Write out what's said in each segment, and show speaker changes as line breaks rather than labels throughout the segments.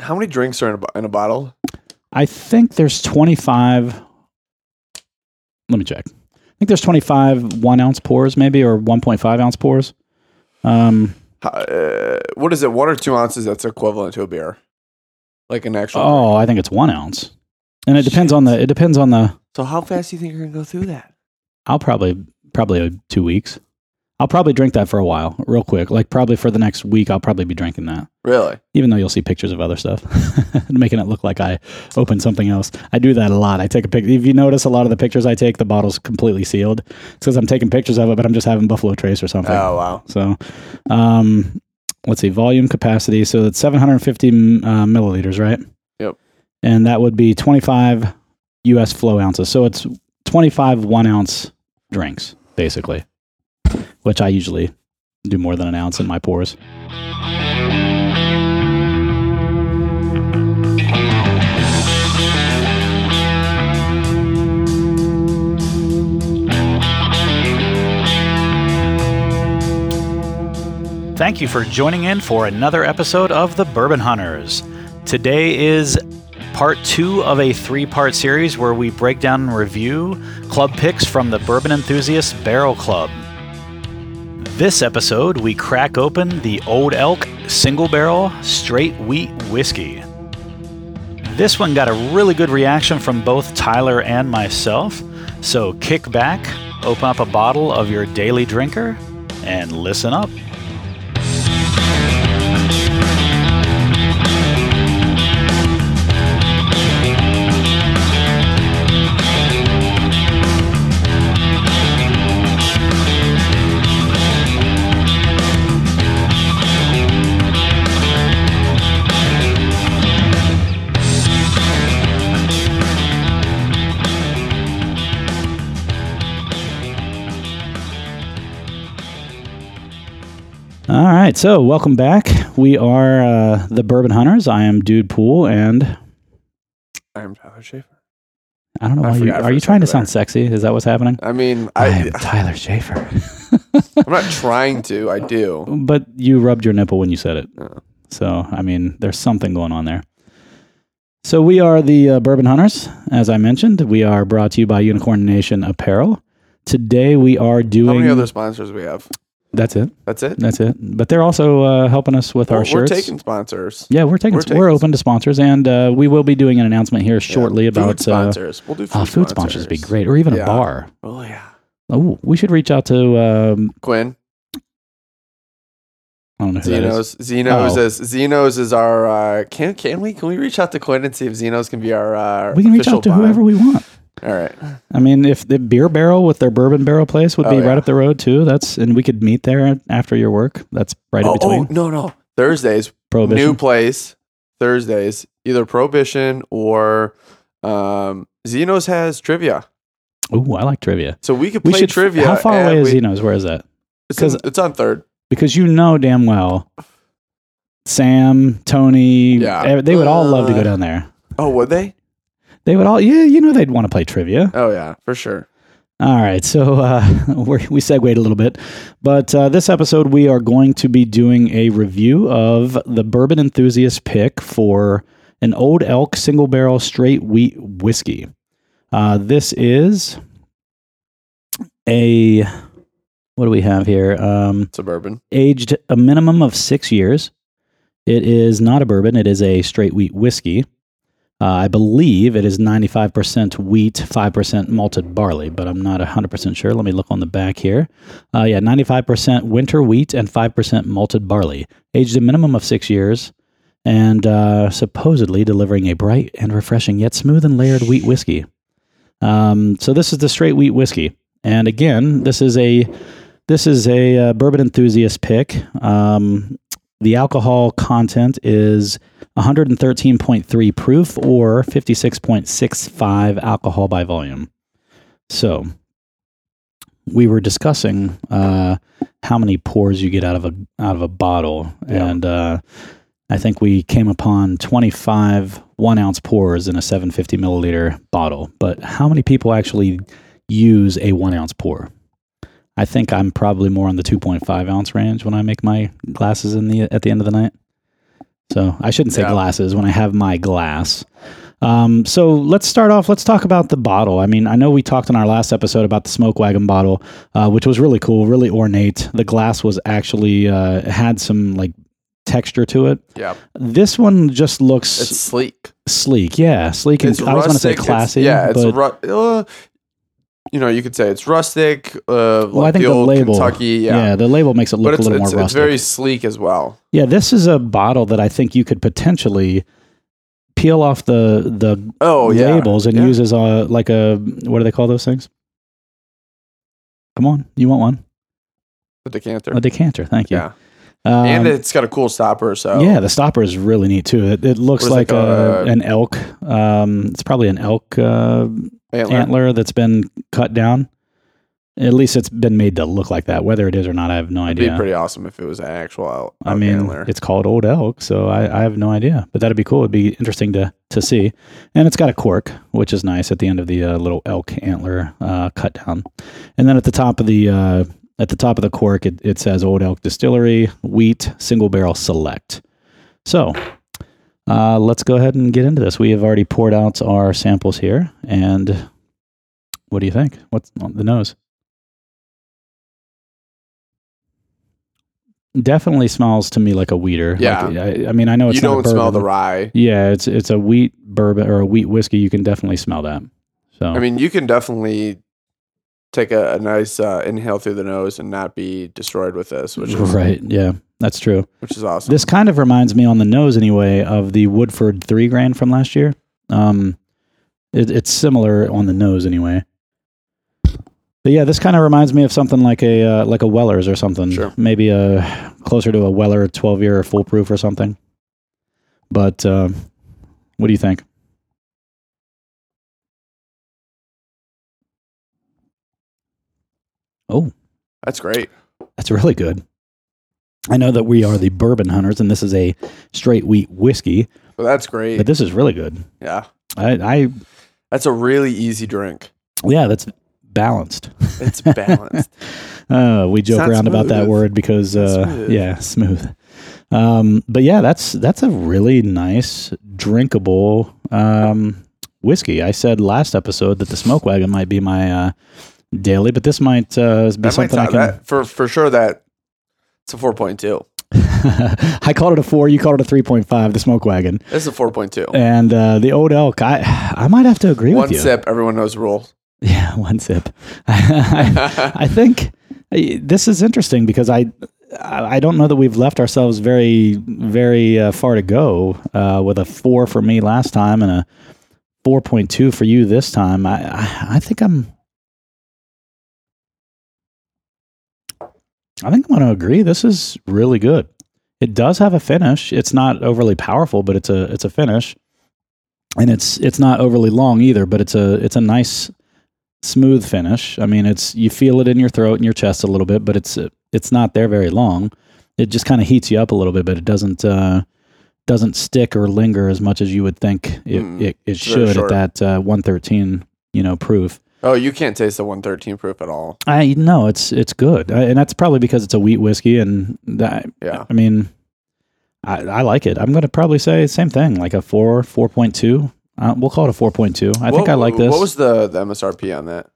How many drinks are in a, in a bottle?
I think there's 25. Let me check. I think there's 25 one ounce pours, maybe, or 1.5 ounce pours. Um,
Uh, what is it? One or two ounces? That's equivalent to a beer, like an actual.
oh, I think it's one ounce, and it depends on the. It depends on the.
So how fast do you think you're gonna go through that?
I'll probably probably two weeks. I'll probably drink that for a while, real quick. Like probably for the next week, I'll probably be drinking that.
Really?
Even though you'll see pictures of other stuff, making it look like I opened something else. I do that a lot. I take a picture. If you notice, a lot of the pictures I take, the bottle's completely sealed. It's because I'm taking pictures of it, but I'm just having Buffalo Trace or something.
Oh wow.
So, um, let's see, volume capacity. So it's 750 uh, milliliters, right?
Yep.
And that would be 25 US flow ounces. So it's 25 one ounce drinks, basically, which I usually do more than an ounce in my pours. Thank you for joining in for another episode of The Bourbon Hunters. Today is part two of a three part series where we break down and review club picks from the Bourbon Enthusiast Barrel Club. This episode, we crack open the Old Elk Single Barrel Straight Wheat Whiskey. This one got a really good reaction from both Tyler and myself, so kick back, open up a bottle of your daily drinker, and listen up. So welcome back. We are uh, the Bourbon Hunters. I am Dude Pool, and
I'm Tyler Schaefer.
I don't know
I
why you are you trying to sound sexy? Is that what's happening?
I mean,
I
I,
am Tyler Schaefer.
I'm not trying to. I do.
but you rubbed your nipple when you said it.
Oh.
So, I mean, there's something going on there. So, we are the uh, Bourbon Hunters. As I mentioned, we are brought to you by Unicorn Nation Apparel. Today, we are doing.
How many other sponsors we have?
That's it.
That's it.
That's it. But they're also uh, helping us with our
Well, we're
shirts.
taking sponsors.
yeah, we're taking.
we're
We're, open to sponsors, and uh, we will be doing an announcement here
Yeah.
shortly
food
about uh,
sponsors. we'll do food,
oh, food sponsors. Would be great, or even
Yeah.
a bar.
Oh yeah.
Oh, we should reach out to. Um,
Quinn.
I don't know who that is.
Xenos. Xenos
Oh.
is Xenos is our. Uh, can can we can we reach out to Quinn and see if Zeno's can be our? Uh,
We can reach out to
bond?
whoever we want.
All right.
I mean, if the beer barrel with their bourbon barrel place would
Oh,
be
yeah.
right up the road too, that's and we could meet there after your work. That's right
Oh,
in between
oh, no no Thursdays
prohibition.
new place Thursdays either Prohibition or um, Xenos has trivia,
Ooh, I like trivia.
so we could
We should.
trivia.
How far away is
we-
Zeno's? Where is that?
It's, in-
'cause-
it's on third.
Because you know damn well, Sam, Tony,
Yeah.
eh, they would all love to go
Uh,
down there.
Oh, would they?
They would all, yeah, you know, they'd want to play trivia.
Oh yeah, for sure.
All right, so uh, we're, we segued a little bit, but uh, this episode we are going to be doing a review of the bourbon enthusiast pick for an Old Elk single barrel straight wheat whiskey. Uh, this is a what do we have here? Um,
Suburban.
aged a minimum of six years. It is not a bourbon; it is a straight wheat whiskey. Uh, I believe it is 95% wheat, 5% malted barley, but I'm not 100% sure. Let me look on the back here. Uh, yeah, 95% winter wheat and 5% malted barley. Aged a minimum of six years and uh, supposedly delivering a bright and refreshing yet smooth and layered wheat whiskey. Um, so this is the straight wheat whiskey. And again, this is a this is a uh, bourbon enthusiast pick. Um, the alcohol content is 113.3 proof or 56.65 alcohol by volume. So we were discussing uh, how many pours you get out of a out of a bottle,
Yeah.
and uh, I think we came upon 25 one ounce pours in a 750 milliliter bottle. But how many people actually use a one ounce pour? I think I'm probably more on the 2.5 ounce range when I make my glasses in the at the end of the night. So I shouldn't say
Yeah.
glasses when I have my glass. Um, so let's start off. Let's talk about the bottle. I mean, I know we talked in our last episode about the smoke wagon bottle, uh, which was really cool, really ornate. The glass was actually uh, had some like texture to it.
Yeah,
This one just looks
it's sleek.
sleek. Yeah, sleek. And
It's
I was going to say
rustic, it's-
classy.
yeah, it's ru- uh, you know, you could say it's rustic. Uh,
well,
like
I think
the
the,
old
label.
Kentucky.
yeah.
Yeah,
the label makes it look a little
it's,
more
it's
rustic.
very sleek as well.
yeah, this is a bottle that I think you could potentially peel off the the
Oh yeah,
labels and
yeah.
use as a like a what do they call those things? Come on, you want one?
A decanter.
A decanter. Thank you.
yeah,
Um,
and it's got a cool stopper. So
yeah, the stopper is really neat too. It, it looks
is
like
it
a, an elk. Um, it's probably an elk uh,
antler.
antler that's been cut down. At least it's been made to look like that. Whether it is or not, I have no idea.
It'd be pretty awesome if it was an actual elk,
I mean,
antler.
it's called Old Elk, so I, I have no idea. But that'd be cool. It'd be interesting to to see. And it's got a cork, which is nice at the end of the uh, little elk antler uh, cut down. And then at the top of the uh, at the top of the cork, it, it says Old Elk Distillery Wheat Single Barrel Select. So. Uh, let's go ahead and get into this. We have already poured out our samples here, and what do you think? What's on the nose? Definitely smells to me like a wheater.
Yeah.
Like, I, I mean, I know it's
you don't smell the rye.
Yeah, it's it's a wheat bourbon or a wheat whiskey. You can definitely smell that. So
I mean, you can definitely take a, a nice uh, inhale through the nose and not be destroyed with this, which is
right, yeah, that's true.
which is awesome.
This kind of reminds me on the nose anyway of the Woodford three grand from last year. Um, it, it's similar on the nose anyway. But yeah, this kind of reminds me of something like a uh, like a Weller's or something.
Sure.
Maybe a closer to a Weller twelve year or Full Proof or something. But uh, what do you think? Oh,
That's great.
that's really good. I know that we are the bourbon hunters, and this is a straight wheat whiskey,
Well, that's great.
but this is really good.
yeah,
I, I
that's a really easy drink.
yeah, that's balanced.
It's balanced.
Uh, we joke around about that word because, uh,
smooth.
yeah, smooth. Um, but yeah, that's that's a really nice, drinkable um, whiskey. I said last episode that the Smoke Wagon might be my uh, daily, but this might uh, be
that might
something I can.
that for for sure. That it's a four point two.
I called it a four. You called it a three point five. The Smoke Wagon
This is a four point two.
and uh, the Old Elk. I I might have to agree
One
with you.
One sip, everyone knows the rules.
Yeah, one sip. I, I think this is interesting because I I don't know that we've left ourselves very very uh, far to go uh, with a four for me last time and a four point two for you this time. I I, I think I'm. I think I'm going to agree. This is really good. It does have a finish. It's not overly powerful, but it's a it's a finish, and it's it's not overly long either. But it's a it's a nice smooth finish. I mean, it's you feel it in your throat and your chest a little bit, but it's it's not there very long. It just kind of heats you up a little bit, but it doesn't uh, doesn't stick or linger as much as you would think it
Mm,
it, it should at that uh, 113 you know proof.
Oh, you can't taste the one thirteen proof at all.
I know it's it's good, I, and that's probably because it's a wheat whiskey, and that
Yeah,
I mean, I, I like it. I'm going to probably say same thing, like a four four point two. Uh, we'll call it a four point two. I think I like this.
What was the the MSRP on that?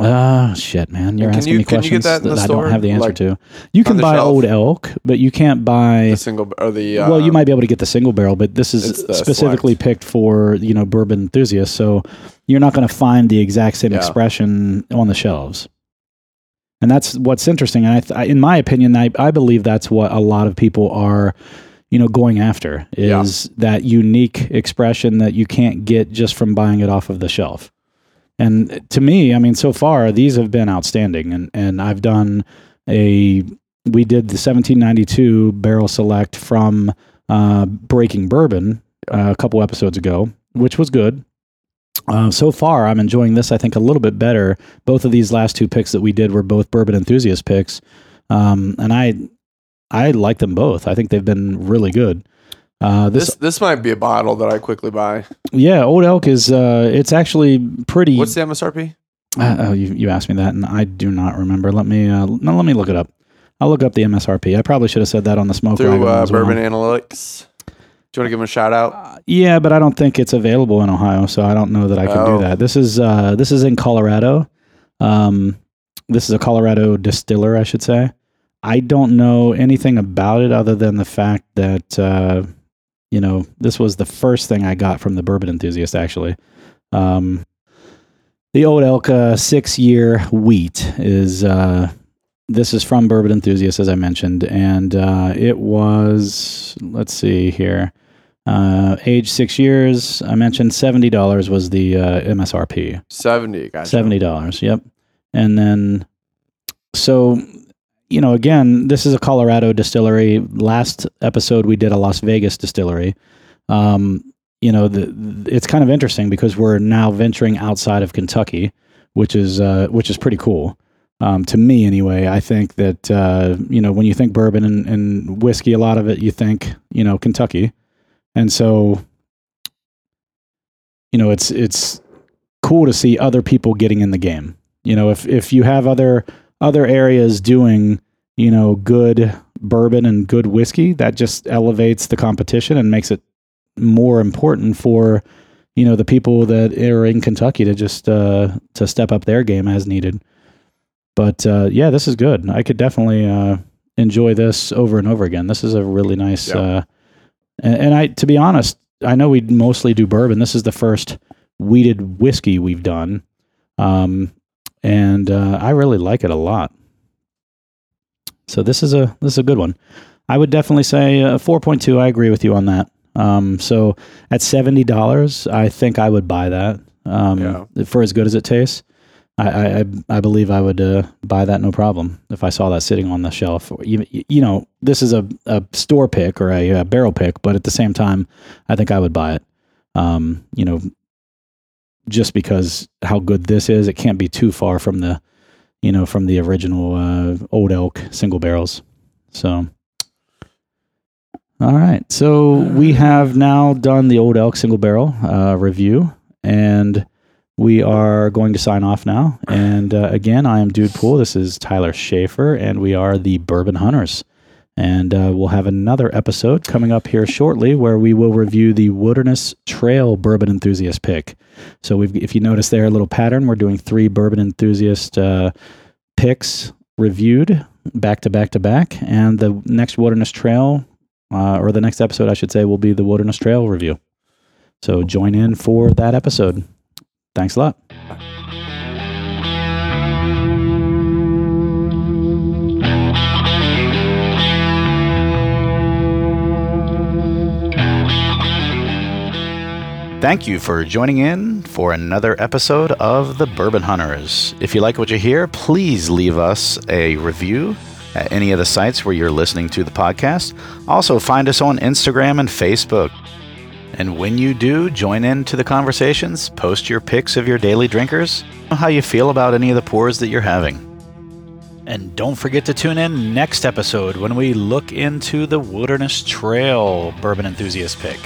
Ah, shit, man. You're asking
you-
me
can you get
questions
that the
I don't have the answer
Like,
to. You can buy
shelf?
Old Elk, but you can't buy.
The single or the uh,
well, you might be able to get the single barrel, but this is specifically
select.
picked for you know bourbon enthusiasts. So you're not going to find the exact same
Yeah.
expression on the shelves. And that's what's interesting. And I, th- I, in my opinion, I, I believe that's what a lot of people are, you know, going after
Yeah.
is that unique expression that you can't get just from buying it off of the shelf. And to me, I mean, so far these have been outstanding. And and I've done a we did the 1792 barrel select from uh, Breaking Bourbon uh, a couple episodes ago, which was good. Uh, so far, I'm enjoying this. I think a little bit better. Both of these last two picks that we did were both bourbon enthusiast picks, um, and I I like them both. I think they've been really good. Uh, this,
this this might be a bottle that I quickly buy.
yeah, Old Elk is uh, it's actually pretty.
What's the MSRP?
Uh, oh, you, you asked me that, and I do not remember. Let me uh, no, let me look it up. I'll look up the MSRP. I probably should have said that on the smoke
Through uh,
as well.
Bourbon Analytics. Do you want to give him a shout out?
Uh, yeah, but I don't think it's available in Ohio, so I don't know that I can
Oh.
do that. This is uh, this is in Colorado. Um, this is a Colorado distiller, I should say. I don't know anything about it other than the fact that uh, you know this was the first thing I got from the bourbon enthusiast. Actually, um, the Old Elk uh, six year wheat is uh, this is from Bourbon Enthusiast, as I mentioned, and uh, it was let's see here. Uh, age six years. I mentioned seventy dollars was the uh, MSRP.
70. Gotcha.
Seventy dollars. Yep. And then, so you know, again, this is a Colorado distillery. Last episode we did a Las Vegas distillery. Um, you know, the, it's kind of interesting because we're now venturing outside of Kentucky, which is uh, which is pretty cool. Um, to me, anyway, I think that uh, you know when you think bourbon and, and whiskey, a lot of it you think you know Kentucky, and so you know it's it's cool to see other people getting in the game. You know, if if you have other other areas doing you know good bourbon and good whiskey, that just elevates the competition and makes it more important for you know the people that are in Kentucky to just uh, to step up their game as needed. But uh, yeah, this is good. I could definitely uh, enjoy this over and over again. This is a really nice.
Yeah.
Uh, and, and I, to be honest, I know we mostly do bourbon. This is the first wheated whiskey we've done, um, and uh, I really like it a lot. So this is a this is a good one. I would definitely say uh, four point two. I agree with you on that. Um, so at seventy dollars, I think I would buy that um,
Yeah.
for as good as it tastes. I, I, I- believe I would uh, buy that no problem if I saw that sitting on the shelf. Or even, you know, this is a, a store pick or a, uh barrel pick, but at the same time, I think I would buy it. Um, you know, just because how good this is, it can't be too far from the, you know, from the original uh, Old Elk single barrels. So, all right. So we have now done the Old Elk single barrel uh, review, and we are going to sign off now. And uh, again, I am Dude Pool. This is Tyler Schaefer, and we are the Bourbon Hunters. And uh, we'll have another episode coming up here shortly where we will review the Wilderness Trail Bourbon Enthusiast pick. So, we've, if you notice there, a little pattern, we're doing three Bourbon Enthusiast uh, picks reviewed back to back to back. And the next Wilderness Trail, uh, or the next episode, I should say, will be the Wilderness Trail review. So, join in for that episode. Thanks a lot. Thank you for joining in for another episode of The Bourbon Hunters. If you like what you hear, please leave us a review at any of the sites where you're listening to the podcast. Also, find us on Instagram and Facebook. And when you do join in to the conversations, post your pics of your daily drinkers, how you feel about any of the pours that you're having. And don't forget to tune in next episode when we look into the Wilderness Trail Bourbon Enthusiast pick.